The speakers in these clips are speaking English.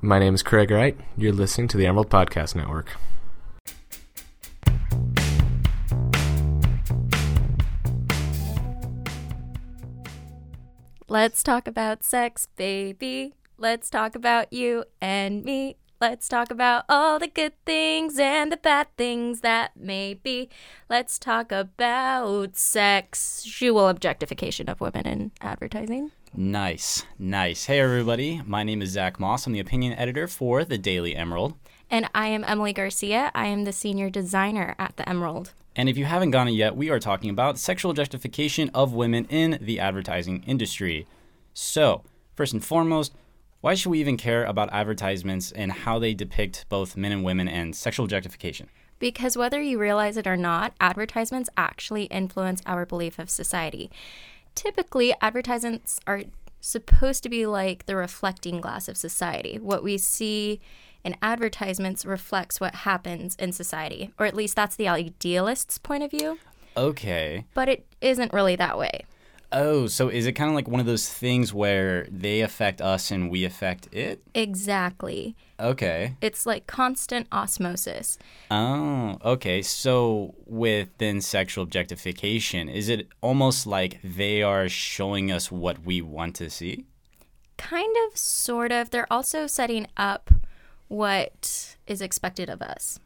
My name is Craig Wright. You're listening to the Emerald Podcast Network. Let's talk about sex, baby. Let's talk about you and me. Let's talk about all the good things and the bad things that may be. Let's talk about sex, sexual objectification of women in advertising. Nice, nice. Hey, everybody. My name is Zach Moss. I'm the opinion editor for the Daily Emerald. And I am Emily Garcia. I am the senior designer at the Emerald. And if you haven't gotten it yet, we are talking about sexual objectification of women in the advertising industry. So, first and foremost, why should we even care about advertisements and how they depict both men and women and sexual objectification? Because whether you realize it or not, advertisements actually influence our belief of society. Typically, advertisements are supposed to be like the reflecting glass of society. What we see in advertisements reflects what happens in society, or at least that's the idealist's point of view. Okay. But it isn't really that way. Oh, so is it kind of like one of those things where they affect us and we affect it? Exactly. Okay. It's like constant osmosis. Oh, okay. So with then sexual objectification, is it almost like they are showing us what we want to see? Kind of, sort of. They're also setting up what is expected of us.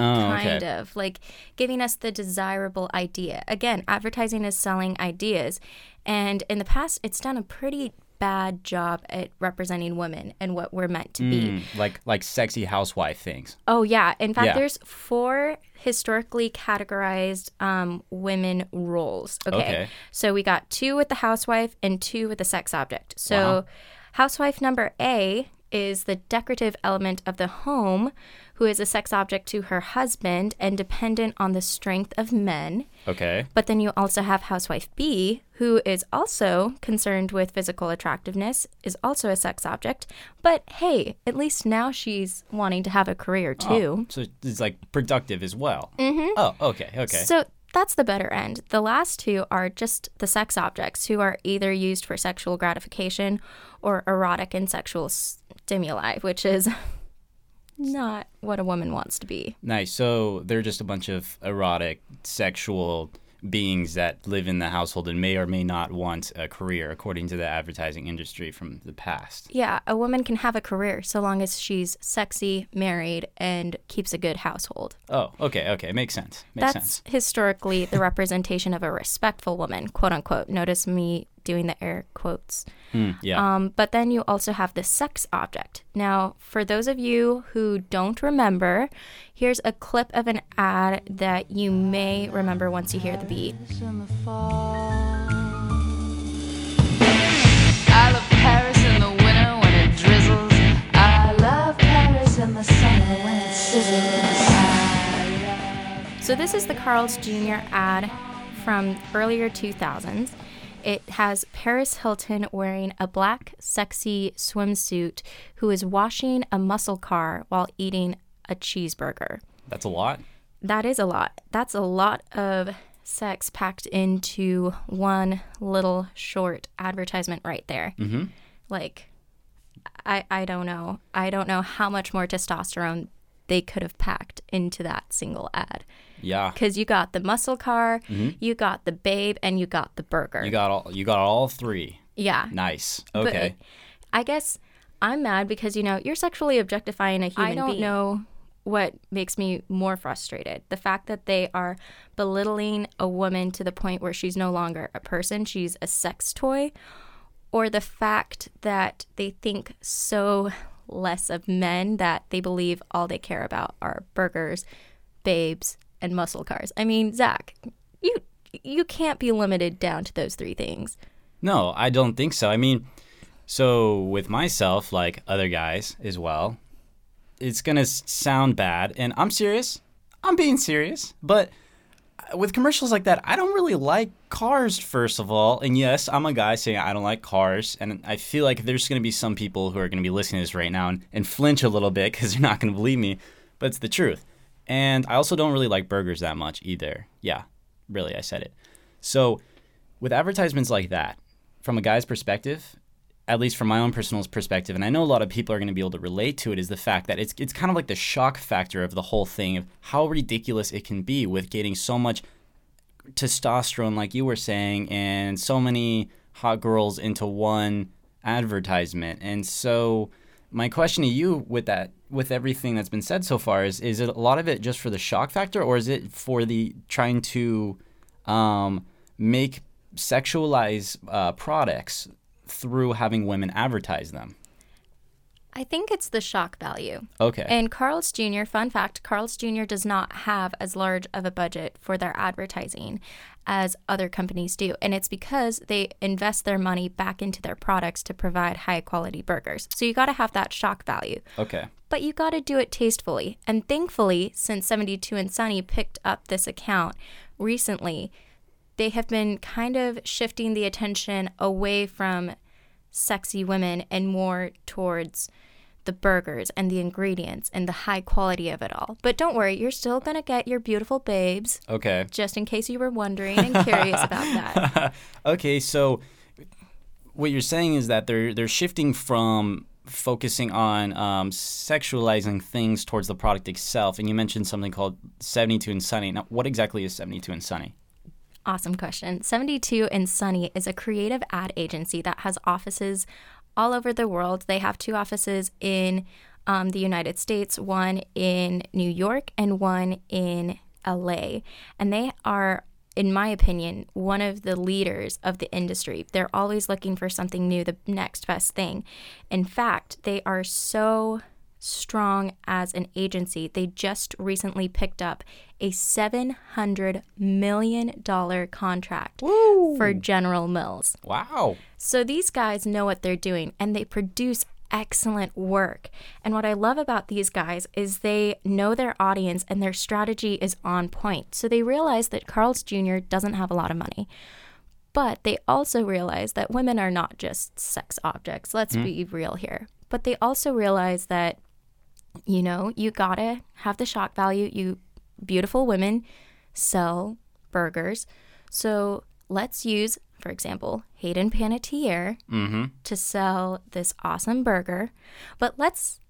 Oh, kind okay. of like giving us the desirable idea. Again, advertising is selling ideas, and in the past, it's done a pretty bad job at representing women and what we're meant to be. Mm, like like sexy housewife things. Oh yeah, in fact, Yeah. there's four historically categorized um, women roles. Okay. Okay. so we got two with the housewife and two with the sex object. So, Wow. housewife number A is the decorative element of the home, who is a sex object to her husband and dependent on the strength of men. Okay. But then you also have housewife B, who is also concerned with physical attractiveness, is also a sex object. But hey, at least now she's wanting to have a career too. So it's like productive as well. Mm-hmm. Oh, okay, okay. So that's the better end. The last two are just the sex objects who are either used for sexual gratification or erotic and sexual stimuli, which is not what a woman wants to be. nice. So they're just a bunch of erotic, sexual beings that live in the household and may or may not want a career, according to the advertising industry from the past. Yeah, a woman can have a career so long as she's sexy, married, and keeps a good household. Oh, okay, okay. Makes sense. Makes That's sense. historically the representation of a respectful woman, quote unquote. Notice me doing the air quotes. Hmm, yeah. Um, but then you also have the sex object. Now, for those of you who don't remember, here's a clip of an ad that you may remember once you hear the beat. in the fall. I love Paris in the winter when it drizzles. I love Paris in the summer when it sizzles. So this is the Carl's Jr. ad from earlier 2000s. It has Paris Hilton wearing a black, sexy swimsuit who is washing a muscle car while eating a cheeseburger. That's a lot. That is a lot. That's a lot of sex packed into one little short advertisement right there. Mm-hmm. Like, I I don't know. I don't know how much more testosterone they could have packed into that single ad. Yeah. Because you got the muscle car, you got the babe, and you got the burger. Mm-hmm. You got all you got all three. yeah. Nice. But Okay. I guess I'm mad because you know you're sexually objectifying a human. I don't being. know what makes me more frustrated: the fact that they are belittling a woman to the point where she's no longer a person; she's a sex toy, or the fact that they think so less of men that they believe all they care about are burgers, babes, and muscle cars. I mean, Zach, you you can't be limited down to those three things. No, I don't think so. I mean, so with myself, like other guys as well, it's gonna sound bad, and I'm serious. I'm being serious, but with commercials like that, I don't really like cars, first of all. And yes, I'm a guy saying I don't like cars. And I feel like there's going to be some people who are going to be listening to this right now and, and flinch a little bit because they're not going to believe me. But it's the truth. And I also don't really like burgers that much either. Yeah, really, I said it. So with advertisements like that, from a guy's perspective, at least from my own personal perspective, and I know a lot of people are going to be able to relate to it, is the fact that it's it's kind of like the shock factor of the whole thing of how ridiculous it can be with getting so much testosterone, like you were saying, and so many hot girls into one advertisement. And so, my question to you with that, with everything that's been said so far, is is it a lot of it just for the shock factor, or is it for the trying to um, make sexualize uh, products through having women advertise them? I think it's the shock value. Okay. And Carl's Jr., fun fact, Carl's Jr. does not have as large of a budget for their advertising as other companies do. And it's because they invest their money back into their products to provide high quality burgers. So you got to have that shock value. okay. But you got to do it tastefully. And thankfully, since 72 and Sunny picked up this account recently, they have been kind of shifting the attention away from sexy women and more towards the burgers and the ingredients and the high quality of it all. But don't worry, you're still going to get your beautiful babes, Okay. just in case you were wondering and curious about that. Okay, so what you're saying is that they're they're shifting from focusing on um, sexualizing things towards the product itself, and you mentioned something called 72 and Sunny. Now, what exactly is 72 and Sunny? Awesome question. 72 and Sunny is a creative ad agency that has offices all over the world. They have two offices in um, the United States, one in New York and one in LA. And they are, in my opinion, one of the leaders of the industry. They're always looking for something new, the next best thing. In fact, they are so strong as an agency. They just recently picked up a $700 million contract for General Mills. Wow. So these guys know what they're doing and they produce excellent work. And what I love about these guys is they know their audience and their strategy is on point. So they realize that Carl's Jr. doesn't have a lot of money. But they also realize that women are not just sex objects. Let's hmm. be real here. But they also realize that, you know, you gotta have the shock value. You beautiful women sell burgers. So let's use, for example, Hayden Panettiere Mm-hmm. to sell this awesome burger, but let's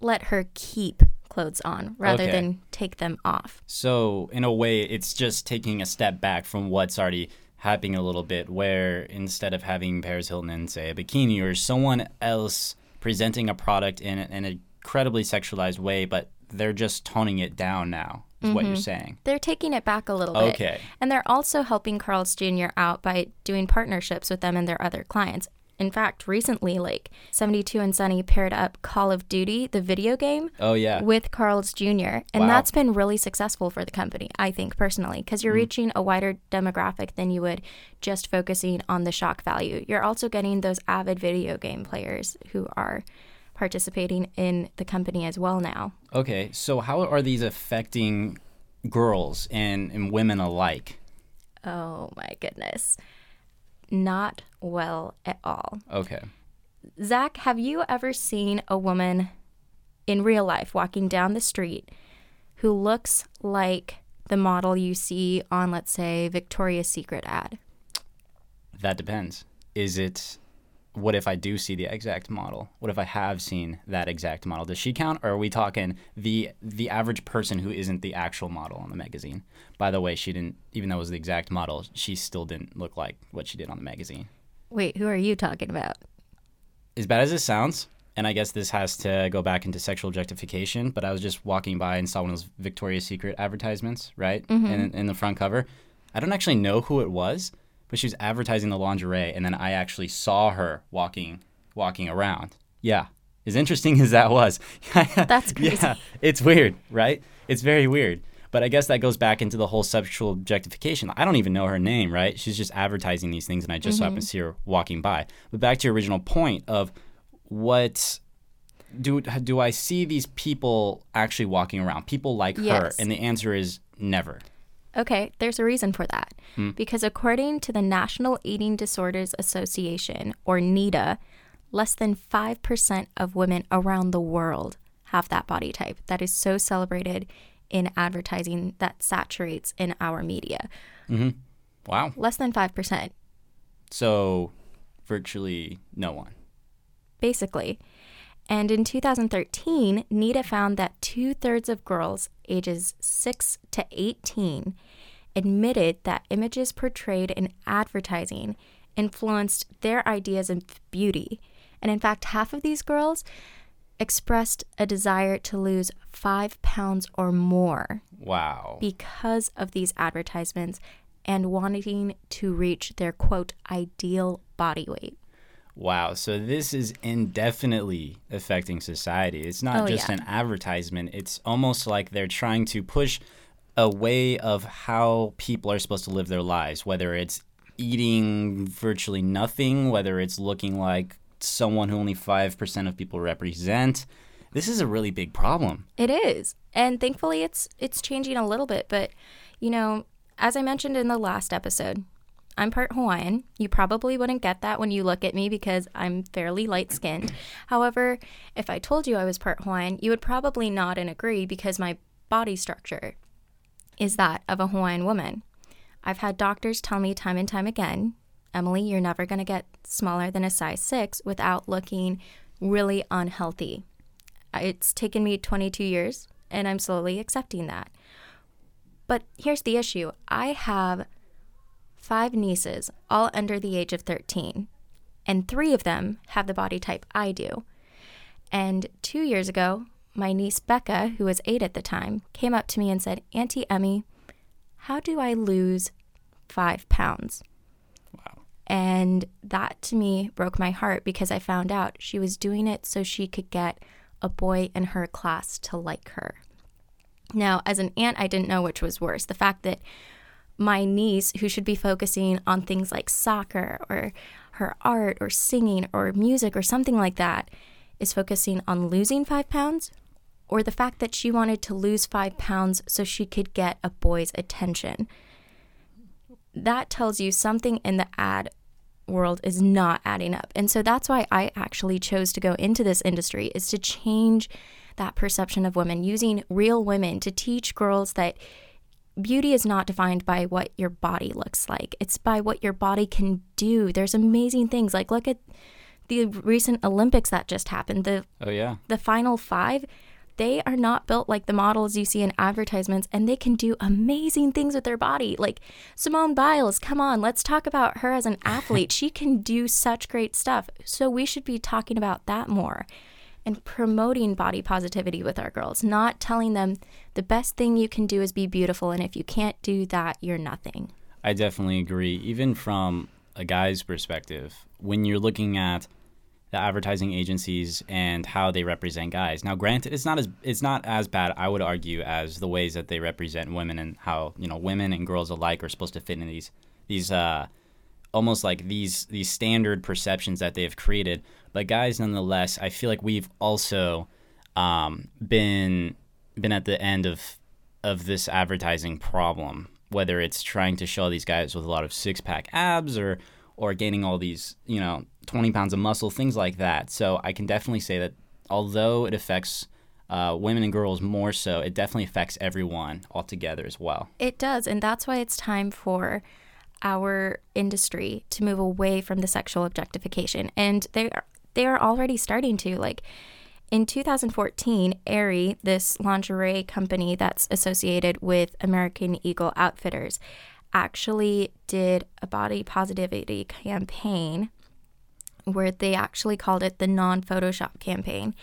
let her keep clothes on rather Okay. than take them off. So in a way, it's just taking a step back from what's already happening a little bit, where instead of having Paris Hilton in say a bikini or someone else presenting a product in an incredibly sexualized way, but they're just toning it down now. Is what you're mm-hmm. saying? They're taking it back a little bit. Okay. And they're also helping Carl's Jr. out by doing partnerships with them and their other clients. In fact, recently, like 72 and Sunny paired up Call of Duty, the video game, Oh yeah. with Carl's Jr. And Wow. that's been really successful for the company, I think personally, because you're mm-hmm. reaching a wider demographic than you would just focusing on the shock value. You're also getting those avid video game players who are participating in the company as well now. Okay. So how are these affecting girls and, and women alike? Oh my goodness. Not well at all. Okay. Zach, have you ever seen a woman in real life walking down the street who looks like the model you see on, let's say, Victoria's Secret ad? That depends. Is it what if I do see the exact model? What if I have seen that exact model? Does she count or are we talking the the average person who isn't the actual model on the magazine? By the way, she didn't even though it was the exact model, she still didn't look like what she did on the magazine. Wait, who are you talking about? As bad as it sounds, and I guess this has to go back into sexual objectification, but I was just walking by and saw one of those Victoria's Secret advertisements, right? Mm-hmm. In, in the front cover. I don't actually know who it was, but she was advertising the lingerie, and then I actually saw her walking walking around. Yeah. As interesting as that was. That's crazy. Yeah, it's weird, right? It's very weird. But I guess that goes back into the whole sexual objectification. I don't even know her name, right? She's just advertising these things, and I just so happen mm-hmm. to see her walking by. But back to your original point of what do do I see these people actually walking around? People like her, and the answer is never. Okay, there's a reason for that. Hmm. Because according to the National Eating Disorders Association, or NEDA, less than 5% of women around the world have that body type that is so celebrated in advertising that saturates in our media. Mm-hmm. Wow. Less than 5%. So virtually no one. basically. And in 2013, NEDA found that two thirds of girls ages 6 to 18 admitted that images portrayed in advertising influenced their ideas of beauty. And in fact, half of these girls expressed a desire to lose five pounds or more Wow. because of these advertisements and wanting to reach their quote ideal body weight. Wow. So this is indefinitely affecting society. It's not Oh, just yeah. an advertisement. It's almost like they're trying to push a way of how people are supposed to live their lives, whether it's eating virtually nothing, whether it's looking like someone who only 5% of people represent. This is a really big problem. It is. And thankfully it's it's changing a little bit, but you know, as I mentioned in the last episode, I'm part Hawaiian. You probably wouldn't get that when you look at me because I'm fairly light-skinned. However, if I told you I was part Hawaiian, you would probably nod and agree because my body structure is that of a Hawaiian woman. I've had doctors tell me time and time again, Emily, you're never going to get smaller than a size 6 without looking really unhealthy. It's taken me 22 years and I'm slowly accepting that. But here's the issue I have five nieces, all under the age of 13, and three of them have the body type I do. And two years ago, my niece Becca, who was eight at the time, came up to me and said, Auntie Emmy, how do I lose five pounds? Wow. And that to me broke my heart because I found out she was doing it so she could get a boy in her class to like her. Now, as an aunt, I didn't know which was worse the fact that my niece, who should be focusing on things like soccer or her art or singing or music or something like that, is focusing on losing five pounds, or the fact that she wanted to lose five pounds so she could get a boy's attention that tells you something in the ad world is not adding up. And so that's why I actually chose to go into this industry is to change that perception of women using real women to teach girls that beauty is not defined by what your body looks like. It's by what your body can do. There's amazing things like look at the recent Olympics that just happened. The Oh, yeah. the final five, they are not built like the models you see in advertisements, and they can do amazing things with their body. Like Simone Biles, come on, let's talk about her as an athlete. she can do such great stuff. So we should be talking about that more and promoting body positivity with our girls, not telling them the best thing you can do is be beautiful, and if you can't do that, you're nothing. I definitely agree. Even from a guy's perspective, when you're looking at the advertising agencies and how they represent guys. Now, granted, it's not as it's not as bad, I would argue, as the ways that they represent women and how you know women and girls alike are supposed to fit in these these uh, almost like these these standard perceptions that they've created. But guys, nonetheless, I feel like we've also um, been been at the end of of this advertising problem, whether it's trying to show these guys with a lot of six pack abs or or gaining all these you know 20 pounds of muscle, things like that. So I can definitely say that although it affects uh, women and girls more so, it definitely affects everyone altogether as well. It does, and that's why it's time for our industry to move away from the sexual objectification. And they are they are already starting to like in 2014, Aerie, this lingerie company that's associated with American Eagle Outfitters, actually did a body positivity campaign where they actually called it the non Photoshop campaign.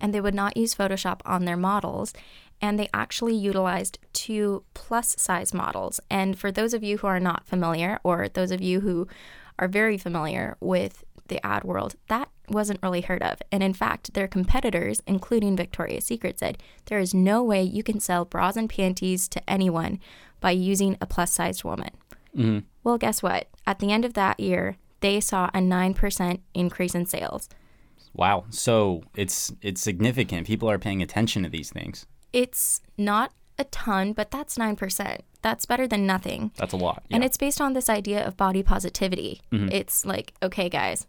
And they would not use Photoshop on their models. And they actually utilized two plus size models. And for those of you who are not familiar, or those of you who are very familiar with the ad world, that wasn't really heard of. And in fact, their competitors, including Victoria's Secret, said there is no way you can sell bras and panties to anyone by using a plus sized woman. Mm-hmm. Well, guess what? At the end of that year, they saw a 9% increase in sales. Wow. So it's it's significant. People are paying attention to these things. It's not a ton, but that's 9%. That's better than nothing. That's a lot. And it's based on this idea of body positivity. Mm-hmm. It's like, okay, guys,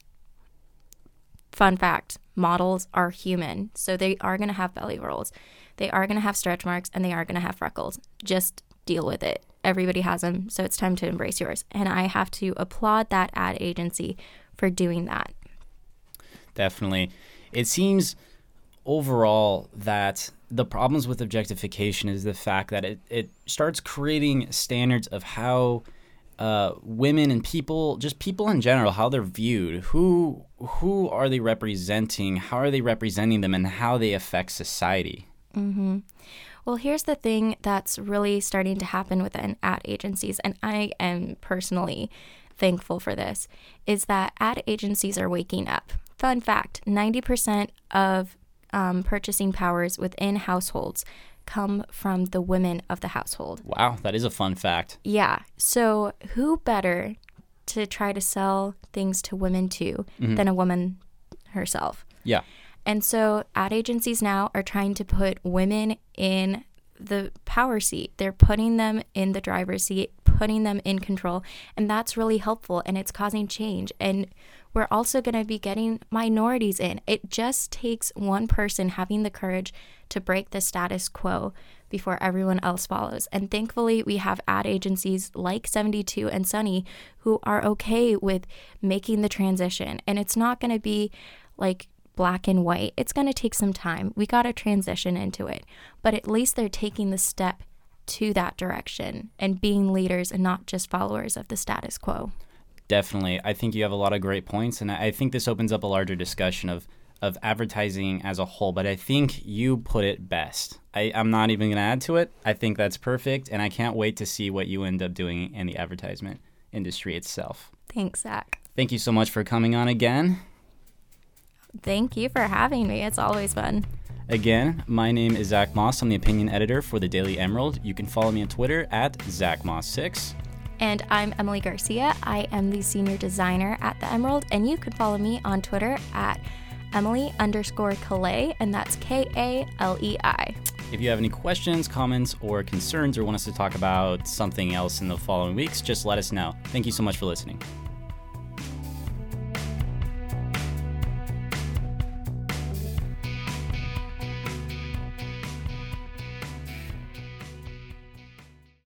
fun fact models are human. So they are going to have belly rolls, they are going to have stretch marks, and they are going to have freckles. Just deal with it. Everybody has them. So it's time to embrace yours. And I have to applaud that ad agency for doing that. definitely. It seems overall that the problems with objectification is the fact that it, it starts creating standards of how uh, women and people, just people in general, how they're viewed. Who who are they representing? How are they representing them, and how they affect society? Well, here's the thing that's really starting to happen within ad agencies, and I am personally thankful for this, is that ad agencies are waking up. Fun fact 90% of um, purchasing powers within households come from the women of the household. Wow, that is a fun fact. Yeah. So, who better to try to sell things to women to mm-hmm. than a woman herself? Yeah, And so ad agencies now are trying to put women in the power seat. They're putting them in the driver's seat, putting them in control. And that's really helpful and it's causing change. And we're also going to be getting minorities in. It just takes one person having the courage to break the status quo before everyone else follows. And thankfully, we have ad agencies like 72 and Sunny who are okay with making the transition. And it's not going to be like black and white. It's going to take some time. We got to transition into it. But at least they're taking the step to that direction and being leaders and not just followers of the status quo. Definitely. I think you have a lot of great points, and I think this opens up a larger discussion of of advertising as a whole. But I think you put it best. I, I'm not even going to add to it. I think that's perfect, and I can't wait to see what you end up doing in the advertisement industry itself. Thanks, Zach. Thank you so much for coming on again. Thank you for having me. It's always fun. Again, my name is Zach Moss. I'm the opinion editor for the Daily Emerald. You can follow me on Twitter at ZachMoss6. And I'm Emily Garcia. I am the senior designer at the Emerald, and you can follow me on Twitter at Emily underscore Kalei, and that's K A L E I. If you have any questions, comments, or concerns, or want us to talk about something else in the following weeks, just let us know. Thank you so much for listening.